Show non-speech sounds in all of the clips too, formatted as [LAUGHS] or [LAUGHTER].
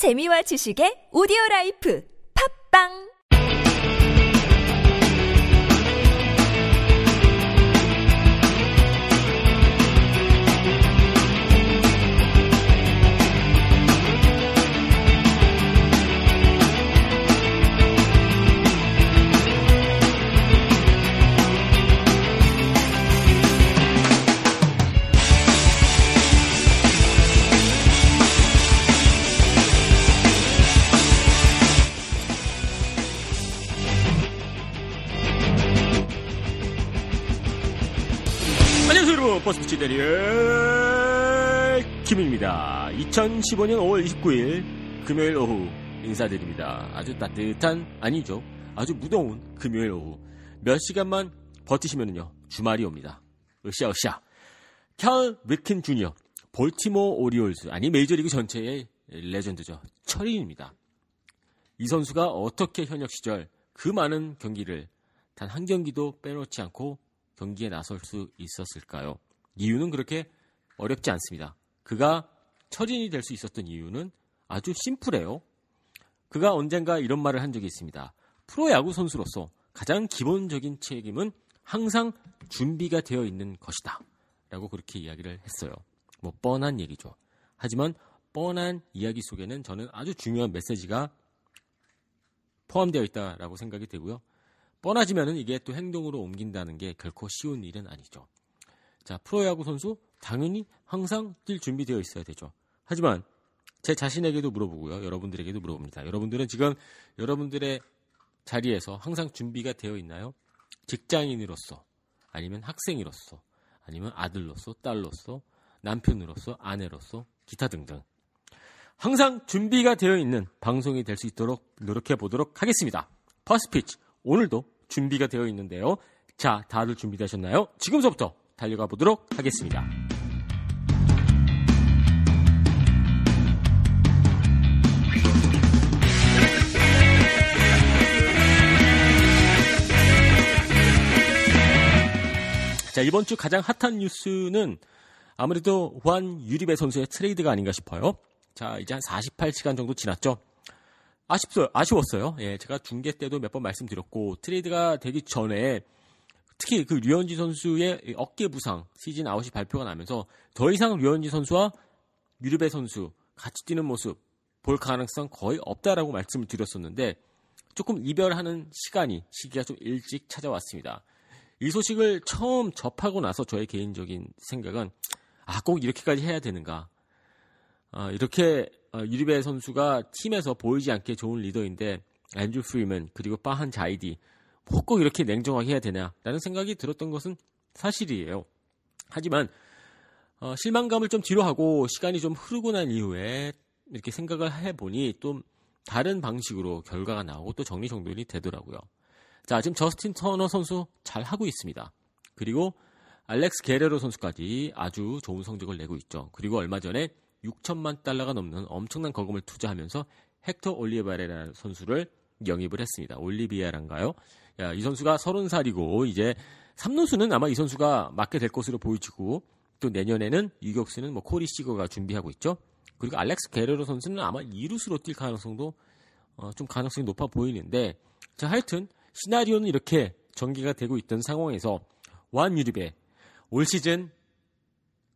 재미와 지식의 오디오 라이프. 팝빵 안녕하세요 여러분 버스피치 대리의 김입니다. 2015년 5월 29일 금요일 오후 인사드립니다. 아주 따뜻한 아니죠. 아주 무더운 금요일 오후. 몇 시간만 버티시면요 주말이 옵니다. 으쌰 으쌰. 캘 위킨 주니어 볼티모 오리올스 아니 메이저리그 전체의 레전드죠. 철인입니다. 이 선수가 어떻게 현역 시절 그 많은 경기를 단 한 경기도 빼놓지 않고 경기에 나설 수 있었을까요? 이유는 그렇게 어렵지 않습니다. 그가 철인이 될 수 있었던 이유는 아주 심플해요. 그가 언젠가 이런 말을 한 적이 있습니다. 프로야구 선수로서 가장 기본적인 책임은 항상 준비가 되어 있는 것이다. 라고 그렇게 이야기를 했어요. 뭐 뻔한 얘기죠. 하지만 뻔한 이야기 속에는 저는 아주 중요한 메시지가 포함되어 있다라고 생각이 되고요. 뻔하지만은 이게 또 행동으로 옮긴다는 게 결코 쉬운 일은 아니죠. 자, 프로야구 선수 당연히 항상 뛸 준비되어 있어야 되죠. 하지만 제 자신에게도 물어보고요. 여러분들에게도 물어봅니다. 여러분들은 지금 여러분들의 자리에서 항상 준비가 되어 있나요? 직장인으로서 아니면 학생으로서 아니면 아들로서 딸로서 남편으로서 아내로서 기타 등등 항상 준비가 되어 있는 방송이 될 수 있도록 노력해 보도록 하겠습니다. 퍼스피치 오늘도 준비가 되어 있는데요. 자, 다들 준비되셨나요? 지금서부터 달려가 보도록 하겠습니다. 자, 이번 주 가장 핫한 뉴스는 아무래도 후안 유리베 선수의 트레이드가 아닌가 싶어요. 자, 이제 한 48시간 정도 지났죠. 아쉽어요. 아쉬웠어요. 예, 제가 중계 때도 몇 번 말씀드렸고 트레이드가 되기 전에 특히 그 류현진 선수의 어깨 부상 시즌 아웃이 발표가 나면서 더 이상 류현진 선수와 유리베 선수 같이 뛰는 모습 볼 가능성 거의 없다라고 말씀을 드렸었는데 조금 이별하는 시간이 시기가 좀 일찍 찾아왔습니다. 이 소식을 처음 접하고 나서 저의 개인적인 생각은 아 꼭 이렇게까지 해야 되는가 아, 이렇게 어, 유리베 선수가 팀에서 보이지 않게 좋은 리더인데 앤드류 프리드먼 그리고 파한 자이디 뭐 꼭 이렇게 냉정하게 해야 되냐라는 생각이 들었던 것은 사실이에요. 하지만 어, 실망감을 좀 뒤로 하고 시간이 좀 흐르고 난 이후에 이렇게 생각을 해보니 또 다른 방식으로 결과가 나오고 또 정리정돈이 되더라고요. 자 지금 저스틴 터너 선수 잘 하고 있습니다. 그리고 알렉스 게레로 선수까지 아주 좋은 성적을 내고 있죠. 그리고 얼마 전에 6천만 달러가 넘는 엄청난 거금을 투자하면서 헥터 올리베라라는 선수를 영입을 했습니다. 올리비아란가요? 야, 이 선수가 30살이고 이제 3루수는 아마 이 선수가 맡게 될 것으로 보이지고 또 내년에는 유격수는 뭐 코리 시거가 준비하고 있죠. 그리고 알렉스 게레로 선수는 아마 2루수로 뛸 가능성도 어, 좀 가능성이 높아 보이는데 자 하여튼 시나리오는 이렇게 전개가 되고 있던 상황에서 후안 유리베 올 시즌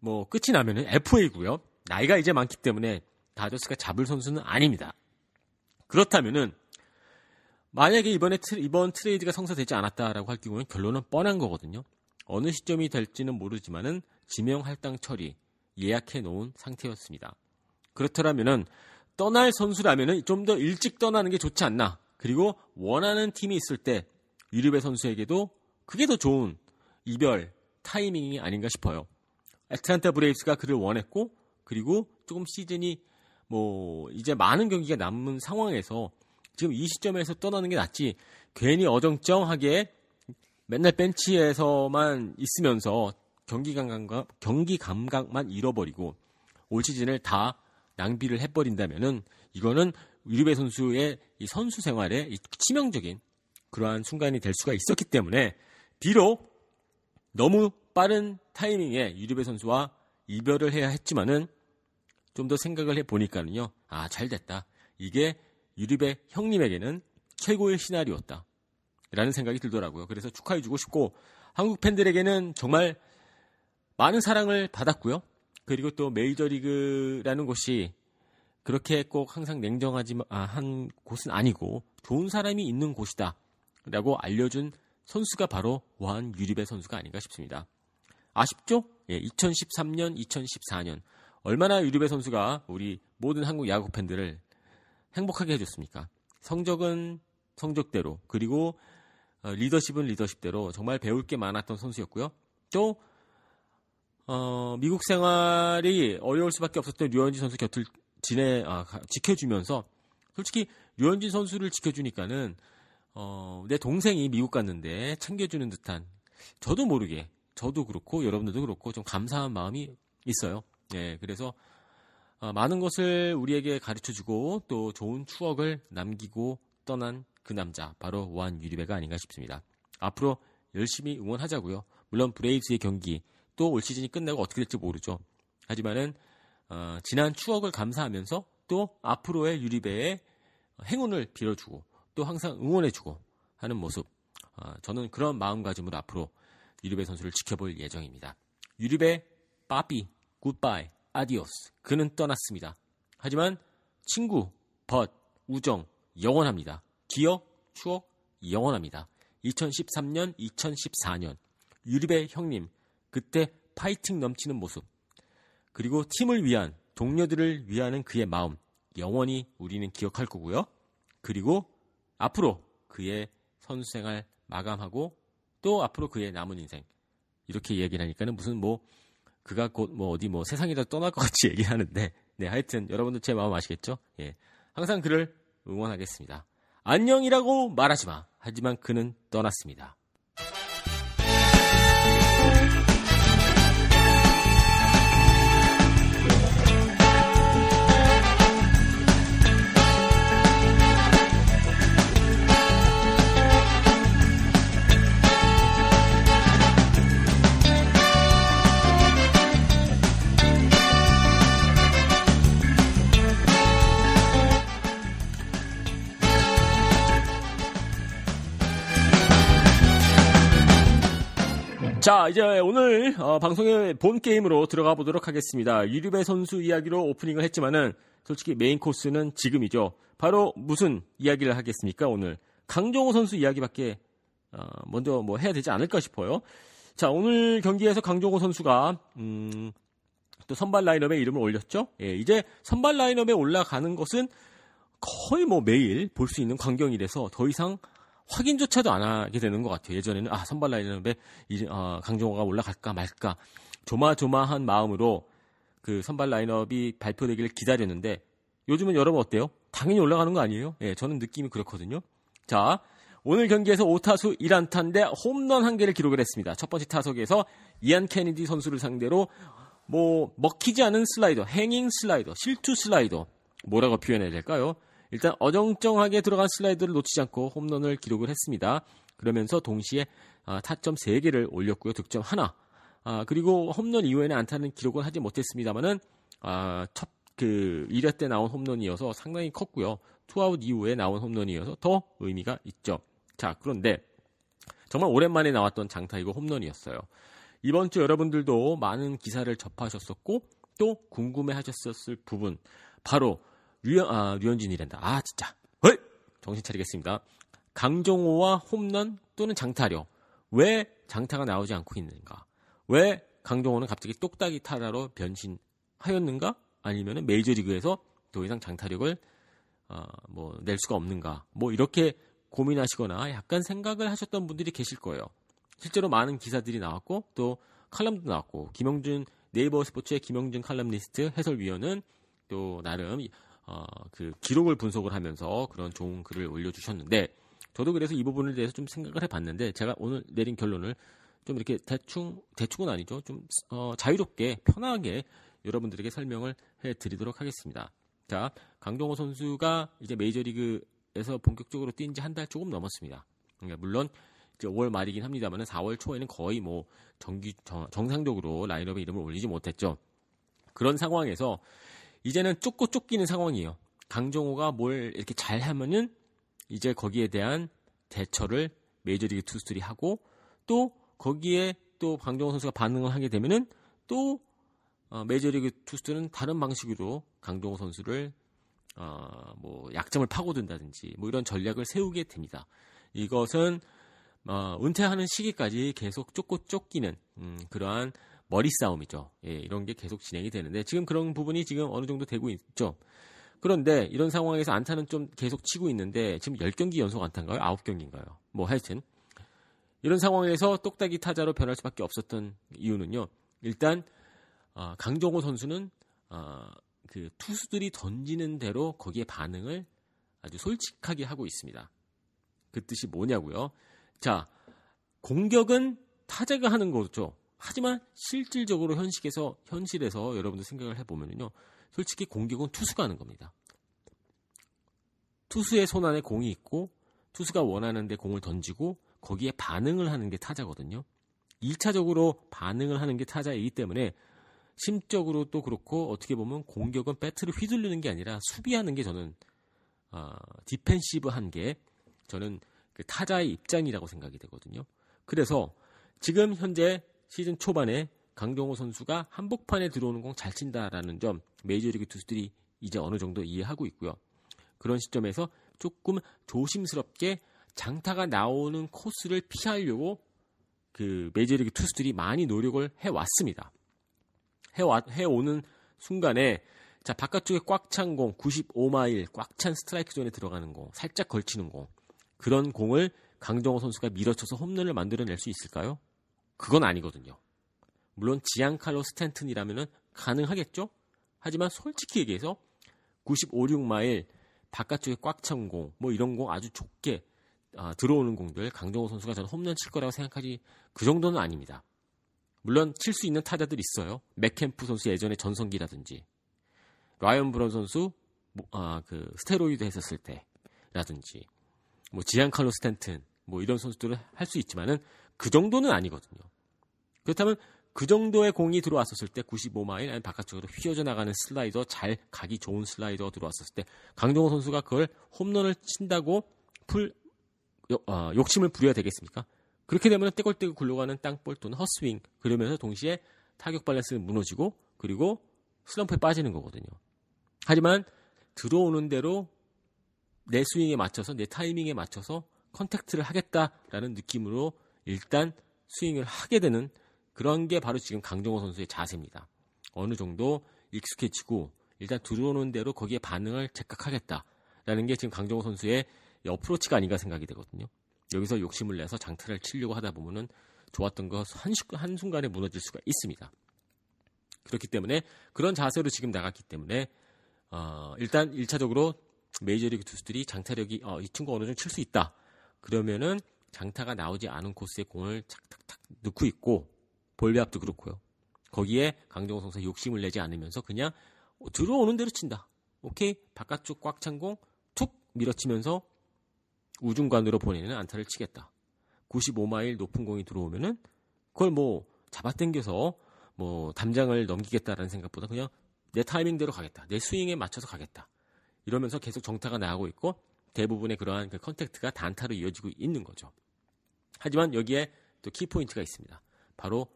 뭐 끝이 나면은 FA고요. 나이가 이제 많기 때문에 다저스가 잡을 선수는 아닙니다. 그렇다면은 만약에 이번에 트, 이번 트레이드가 성사되지 않았다라고 할 경우는 결론은 뻔한 거거든요. 어느 시점이 될지는 모르지만은 지명 할당 처리 예약해 놓은 상태였습니다. 그렇더라면은 떠날 선수라면은 좀 더 일찍 떠나는 게 좋지 않나. 그리고 원하는 팀이 있을 때 유리배 선수에게도 그게 더 좋은 이별 타이밍이 아닌가 싶어요. 애틀란타 브레이브스가 그를 원했고 그리고 조금 시즌이 뭐 이제 많은 경기가 남은 상황에서 지금 이 시점에서 떠나는 게 낫지 괜히 어정쩡하게 맨날 벤치에서만 있으면서 경기 감각 경기 감각만 잃어버리고 올 시즌을 다 낭비를 해버린다면은 이거는 유리배 선수의 이 선수 생활에 이 치명적인 그러한 순간이 될 수가 있었기 때문에 비록 너무 빠른 타이밍에 유리배 선수와 이별을 해야 했지만은 좀 더 생각을 해 보니까는요. 아, 잘 됐다. 이게 유리배 형님에게는 최고의 시나리오였다. 라는 생각이 들더라고요. 그래서 축하해 주고 싶고 한국 팬들에게는 정말 많은 사랑을 받았고요. 그리고 또 메이저리그라는 곳이 그렇게 꼭 항상 냉정하지 아, 한 곳은 아니고 좋은 사람이 있는 곳이다. 라고 알려준 선수가 바로 와한 유리배 선수가 아닌가 싶습니다. 아쉽죠? 예, 2013년, 2014년. 얼마나 유리배 선수가 우리 모든 한국 야구 팬들을 행복하게 해줬습니까? 성적은 성적대로, 그리고 어, 리더십은 리더십대로 정말 배울 게 많았던 선수였고요. 또, 어, 미국 생활이 어려울 수밖에 없었던 류현진 선수 곁을 지내, 아, 지켜주면서, 솔직히 류현진 선수를 지켜주니까는, 어, 내 동생이 미국 갔는데 챙겨주는 듯한, 저도 모르게, 저도 그렇고, 여러분들도 그렇고, 좀 감사한 마음이 있어요. 예, 그래서, 어, 많은 것을 우리에게 가르쳐 주고, 또 좋은 추억을 남기고 떠난 그 남자, 바로 오한 유리배가 아닌가 싶습니다. 앞으로 열심히 응원하자고요. 물론 브레이브스의 경기, 또 올 시즌이 끝나고 어떻게 될지 모르죠. 하지만은, 어, 지난 추억을 감사하면서 또 앞으로의 유리배의 행운을 빌어주고 또 항상 응원해주고 하는 모습. 어, 저는 그런 마음가짐으로 앞으로 유리베 선수를 지켜볼 예정입니다. 유리베 papi 굿바이 adiós 그는 떠났습니다. 하지만 친구, 벗, 우정 영원합니다. 기억, 추억 영원합니다. 2013년, 2014년 유리베 형님 그때 파이팅 넘치는 모습 그리고 팀을 위한 동료들을 위하는 그의 마음 영원히 우리는 기억할 거고요. 그리고 앞으로 그의 선수 생활 마감하고 또 앞으로 그의 남은 인생 이렇게 얘기를 하니까는 무슨 뭐 그가 곧 뭐 어디 뭐 세상이라 떠날 것 같이 [LAUGHS] 얘기하는데 네 하여튼 여러분들 제 마음 아시겠죠? 예 항상 그를 응원하겠습니다. 안녕이라고 말하지 마. 하지만 그는 떠났습니다. 자, 이제 오늘 어, 방송의 본 게임으로 들어가 보도록 하겠습니다. 유리베 선수 이야기로 오프닝을 했지만은 솔직히 메인 코스는 지금이죠. 바로 무슨 이야기를 하겠습니까? 오늘 강정호 선수 이야기밖에 어, 먼저 뭐 해야 되지 않을까 싶어요. 자, 오늘 경기에서 강정호 선수가 음, 또 선발 라인업에 이름을 올렸죠. 예, 이제 선발 라인업에 올라가는 것은 거의 뭐 매일 볼 수 있는 광경이라서 더 이상 확인조차도 안 하게 되는 것 같아요. 예전에는 아 선발 라인업에 어, 강정호가 올라갈까 말까 조마조마한 마음으로 그 선발 라인업이 발표되기를 기다렸는데 요즘은 여러분 어때요? 당연히 올라가는 거 아니에요? 예, 저는 느낌이 그렇거든요. 자, 오늘 경기에서 5타수 1안타인데 홈런 한 개를 기록을 했습니다. 첫 번째 타석에서 이안 케네디 선수를 상대로 뭐 먹히지 않은 슬라이더, 행잉 슬라이더, 실투 슬라이더 뭐라고 표현해야 될까요? 일단 어정쩡하게 들어간 슬라이더를 놓치지 않고 홈런을 기록을 했습니다. 그러면서 동시에 아, 타점 3개를 올렸고요. 득점 하나. 아, 그리고 홈런 이후에는 안타는 기록을 하지 못했습니다만은 아, 첫 그 1회 때 나온 홈런이어서 상당히 컸고요. 투아웃 이후에 나온 홈런이어서 더 의미가 있죠. 자, 그런데 정말 오랜만에 나왔던 장타이고 홈런이었어요. 이번 주 여러분들도 많은 기사를 접하셨었고 또 궁금해 하셨었을 부분 바로 류현, 아, 류현진이란다. 아, 진짜. 헐! 정신 차리겠습니다. 강정호와 홈런 또는 장타력. 왜 장타가 나오지 않고 있는가? 왜 강정호는 갑자기 똑딱이 타자로 변신하였는가? 아니면 메이저리그에서 더 이상 장타력을 어, 뭐낼 수가 없는가? 뭐 이렇게 고민하시거나 약간 생각을 하셨던 분들이 계실 거예요. 실제로 많은 기사들이 나왔고 또 칼럼도 나왔고 김영준 네이버 스포츠의 김영준 칼럼니스트 해설위원은 또 나름 어, 그 기록을 분석을 하면서 그런 좋은 글을 올려주셨는데 저도 그래서 이 부분에 대해서 좀 생각을 해봤는데 제가 오늘 내린 결론을 좀 이렇게 대충 대충은 아니죠 좀 어, 자유롭게 편하게 여러분들에게 설명을 해드리도록 하겠습니다. 자 강정호 선수가 이제 메이저리그에서 본격적으로 뛴 지 한 달 조금 넘었습니다. 그러니까 물론 이제 5월 말이긴 합니다만 4월 초에는 거의 뭐 정기 정, 정상적으로 라인업에 이름을 올리지 못했죠. 그런 상황에서 이제는 쫓고 쫓기는 상황이에요. 강정호가 뭘 이렇게 잘 하면은 이제 거기에 대한 대처를 메이저리그 투수들이 하고 또 거기에 또 강정호 선수가 반응을 하게 되면은 또 어, 메이저리그 투수들은 다른 방식으로 강정호 선수를 어, 뭐 약점을 파고든다든지 뭐 이런 전략을 세우게 됩니다. 이것은 어, 은퇴하는 시기까지 계속 쫓고 쫓기는 음, 그러한 머리 싸움이죠. 예, 이런 게 계속 진행이 되는데 지금 그런 부분이 지금 어느 정도 되고 있죠. 그런데 이런 상황에서 안타는 좀 계속 치고 있는데 지금 10경기 연속 안타인가요? 9경기인가요? 뭐 하여튼 이런 상황에서 똑딱이 타자로 변할 수밖에 없었던 이유는요. 일단 어, 강정호 선수는 어, 그 투수들이 던지는 대로 거기에 반응을 아주 솔직하게 하고 있습니다. 그 뜻이 뭐냐고요? 자, 공격은 타자가 하는 거죠. 하지만 실질적으로 현실에서 현실에서 여러분들 생각을 해보면요, 솔직히 공격은 투수가 하는 겁니다. 투수의 손 안에 공이 있고 투수가 원하는데 공을 던지고 거기에 반응을 하는 게 타자거든요. 1차적으로 반응을 하는 게 타자이기 때문에 심적으로 또 그렇고 어떻게 보면 공격은 배트를 휘둘르는 게 아니라 수비하는 게 저는 어, 디펜시브한 게 저는 그 타자의 입장이라고 생각이 되거든요. 그래서 지금 현재 시즌 초반에 강정호 선수가 한복판에 들어오는 공 잘 친다라는 점 메이저리그 투수들이 이제 어느 정도 이해하고 있고요. 그런 시점에서 조금 조심스럽게 장타가 나오는 코스를 피하려고 그 메이저리그 투수들이 많이 노력을 해왔습니다. 해와, 해오는 순간에 자 바깥쪽에 꽉 찬 공, 95마일 꽉 찬 스트라이크 존에 들어가는 공, 살짝 걸치는 공 그런 공을 강정호 선수가 밀어쳐서 홈런을 만들어낼 수 있을까요? 그건 아니거든요. 물론 지안칼로 스탠튼이라면 가능하겠죠? 하지만 솔직히 얘기해서 95, 6마일 바깥쪽에 꽉 찬 공, 뭐 이런 공 아주 좁게 어, 들어오는 공들 강정호 선수가 저는 홈런 칠 거라고 생각하지 그 정도는 아닙니다. 물론 칠 수 있는 타자들 있어요. 맷 켐프 선수 예전에 전성기라든지 라이언 브론 선수 뭐, 아, 그 스테로이드 했었을 때라든지 뭐 지안칼로 스탠튼 뭐 이런 선수들을 할수 있지만은 그 정도는 아니거든요. 그렇다면 그 정도의 공이 들어왔었을 때 95마일 아니 바깥쪽으로 휘어져 나가는 슬라이더 잘 가기 좋은 슬라이더 들어왔었을 때 강정호 선수가 그걸 홈런을 친다고 풀 어, 욕심을 부려야 되겠습니까? 그렇게 되면 떼굴떼굴 굴러가는 땅볼 또는 헛스윙 그러면서 동시에 타격 밸런스는 무너지고 그리고 슬럼프에 빠지는 거거든요. 하지만 들어오는 대로 내 스윙에 맞춰서 내 타이밍에 맞춰서 contact를 하겠다라는 느낌으로 일단 스윙을 하게 되는 그런 게 바로 지금 강정호 선수의 자세입니다. 어느 정도 익숙해지고 일단 들어오는 대로 거기에 반응을 즉각하겠다라는 게 지금 강정호 선수의 어프로치가 아닌가 생각이 되거든요. 여기서 욕심을 내서 장타를 치려고 하다 보면은 좋았던 거 한순간에 무너질 수가 있습니다. 그렇기 때문에 그런 자세로 지금 나갔기 때문에 어, 일단 1차적으로 메이저리그 투수들이 장타력이 어, 이 친구 어느 정도 칠 수 있다. 그러면은 장타가 나오지 않은 코스에 공을 착탁탁 넣고 있고 볼배합도 그렇고요. 거기에 강정호 선수가 욕심을 내지 않으면서 그냥 들어오는 대로 친다. 오케이 바깥쪽 꽉 찬 공 툭 밀어치면서 우중간으로 보내는 안타를 치겠다. 95마일 높은 공이 들어오면은 그걸 뭐 잡아당겨서 뭐 담장을 넘기겠다라는 생각보다 그냥 내 타이밍대로 가겠다. 내 스윙에 맞춰서 가겠다. 이러면서 계속 정타가 나가고 있고 대부분의 그러한 그 contact가 단타로 이어지고 있는 거죠. 하지만 여기에 또 키포인트가 있습니다. 바로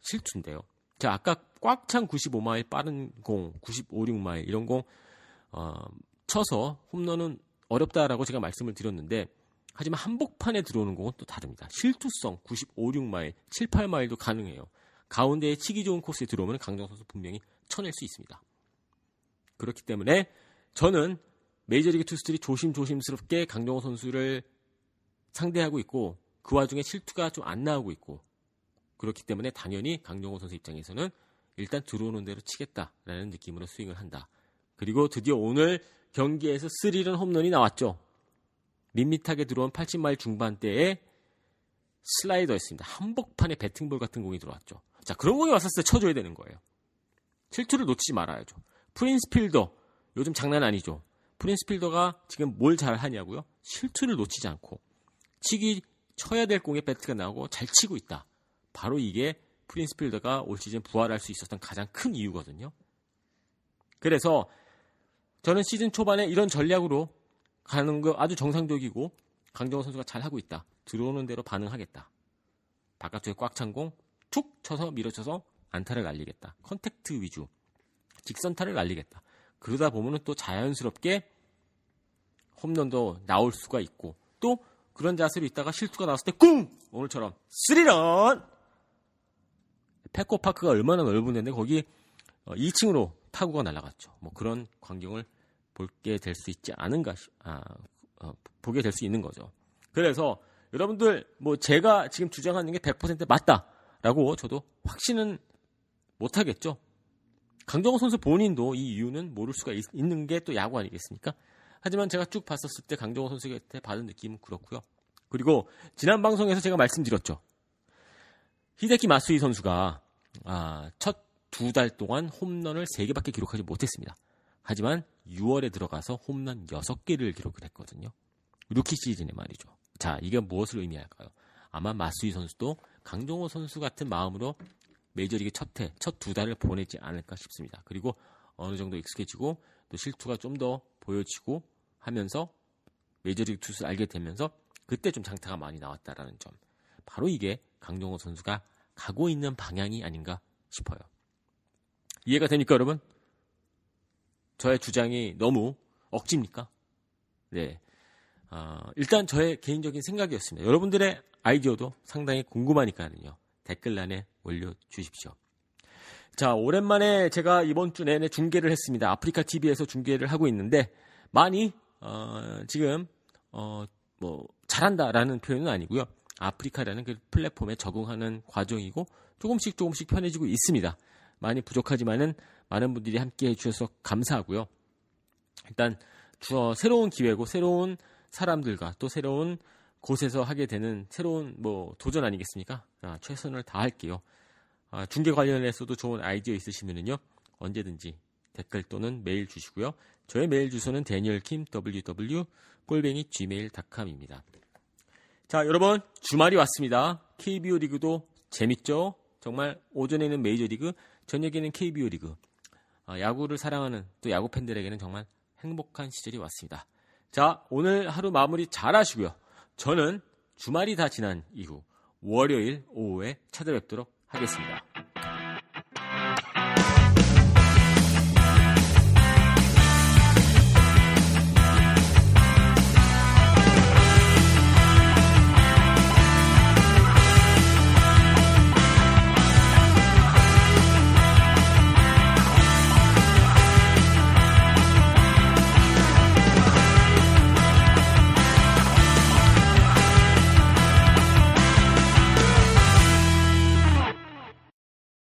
실투인데요. 자, 아까 꽉 찬 95마일 빠른 공, 95, 6마일 이런 공 어, 쳐서 홈런은 어렵다라고 제가 말씀을 드렸는데 하지만 한복판에 들어오는 공은 또 다릅니다. 실투성 95, 6마일, 7, 8마일도 가능해요. 가운데에 치기 좋은 코스에 들어오면 강정 선수 분명히 쳐낼 수 있습니다. 그렇기 때문에 저는 메이저리그 투수들이 조심조심스럽게 강정호 선수를 상대하고 있고 그 와중에 실투가 좀 안 나오고 있고 그렇기 때문에 당연히 강정호 선수 입장에서는 일단 들어오는 대로 치겠다라는 느낌으로 스윙을 한다. 그리고 드디어 오늘 경기에서 스릴은 홈런이 나왔죠. 밋밋하게 들어온 80마일 중반대에 슬라이더였습니다. 한복판에 배팅볼 같은 공이 들어왔죠. 자, 그런 공이 왔었을 때 쳐줘야 되는 거예요. 실투를 놓치지 말아야죠. 프린스 필더, 요즘 장난 아니죠. 프린스 필더가 지금 뭘 잘 하냐고요? 실투를 놓치지 않고 치기 쳐야 될 공에 배트가 나오고 잘 치고 있다. 바로 이게 프린스 필더가 올 시즌 부활할 수 있었던 가장 큰 이유거든요. 그래서 저는 시즌 초반에 이런 전략으로 가는 거 아주 정상적이고 강정호 선수가 잘 하고 있다. 들어오는 대로 반응하겠다. 바깥쪽에 꽉 찬 공 툭 쳐서 밀어쳐서 안타를 날리겠다. contact 위주. 직선타를 날리겠다. 그러다 보면은 또 자연스럽게 홈런도 나올 수가 있고 또 그런 자세로 있다가 실투가 나왔을 때 꿍! 오늘처럼 스리런! 페코파크가 얼마나 넓은 데인데 거기 2층으로 타구가 날아갔죠. 뭐 그런 광경을 볼게 될 수 있지 않은가, 아, 어, 보게 될 수 있는 거죠. 그래서 여러분들 뭐 제가 지금 주장하는 게 100% 맞다라고 저도 확신은 못 하겠죠. 강정호 선수 본인도 이 이유는 모를 수가 있, 있는 게 또 야구 아니겠습니까? 하지만 제가 쭉 봤었을 때 강정호 선수한테 받은 느낌은 그렇고요. 그리고 지난 방송에서 제가 말씀드렸죠. 히데키 마스이 선수가 아, 첫 두 달 동안 홈런을 3개밖에 기록하지 못했습니다. 하지만 6월에 들어가서 홈런 6개를 기록을 했거든요. 루키 시즌에 말이죠. 자, 이게 무엇을 의미할까요? 아마 마쓰이 선수도 강정호 선수 같은 마음으로 메이저리그 첫 해, 첫 두 달을 보내지 않을까 싶습니다. 그리고 어느 정도 익숙해지고 또 실투가 좀 더 보여지고 하면서 메이저리그 투수를 알게 되면서 그때 좀 장타가 많이 나왔다라는 점. 바로 이게 강정호 선수가 가고 있는 방향이 아닌가 싶어요. 이해가 됩니까, 여러분? 저의 주장이 너무 억지입니까? 네. 어, 일단 저의 개인적인 생각이었습니다. 여러분들의 아이디어도 상당히 궁금하니까요. 댓글란에 올려주십시오. 자, 오랜만에 제가 이번 주 내내 중계를 했습니다. 아프리카 TV에서 중계를 하고 있는데 많이 어, 지금 어, 뭐 잘한다라는 표현은 아니고요. 아프리카라는 그 플랫폼에 적응하는 과정이고 조금씩 조금씩 편해지고 있습니다. 많이 부족하지만은 많은 분들이 함께 해주셔서 감사하고요. 일단 주, 새로운 기회고 새로운 사람들과 또 새로운 곳에서 하게 되는 새로운 뭐 도전 아니겠습니까? 아, 최선을 다할게요. 아, 중계 관련해서도 좋은 아이디어 있으시면은요 언제든지 댓글 또는 메일 주시고요. 저의 메일 주소는 danielkim ww 꼴뱅이 gmail.com입니다. 자, 여러분 주말이 왔습니다. KBO 리그도 재밌죠? 정말 오전에는 메이저리그, 저녁에는 KBO 리그. 아, 야구를 사랑하는 또 야구 팬들에게는 정말 행복한 시절이 왔습니다. 자, 오늘 하루 마무리 잘 하시고요. 저는 주말이 다 지난 이후 월요일 오후에 찾아뵙도록 하겠습니다.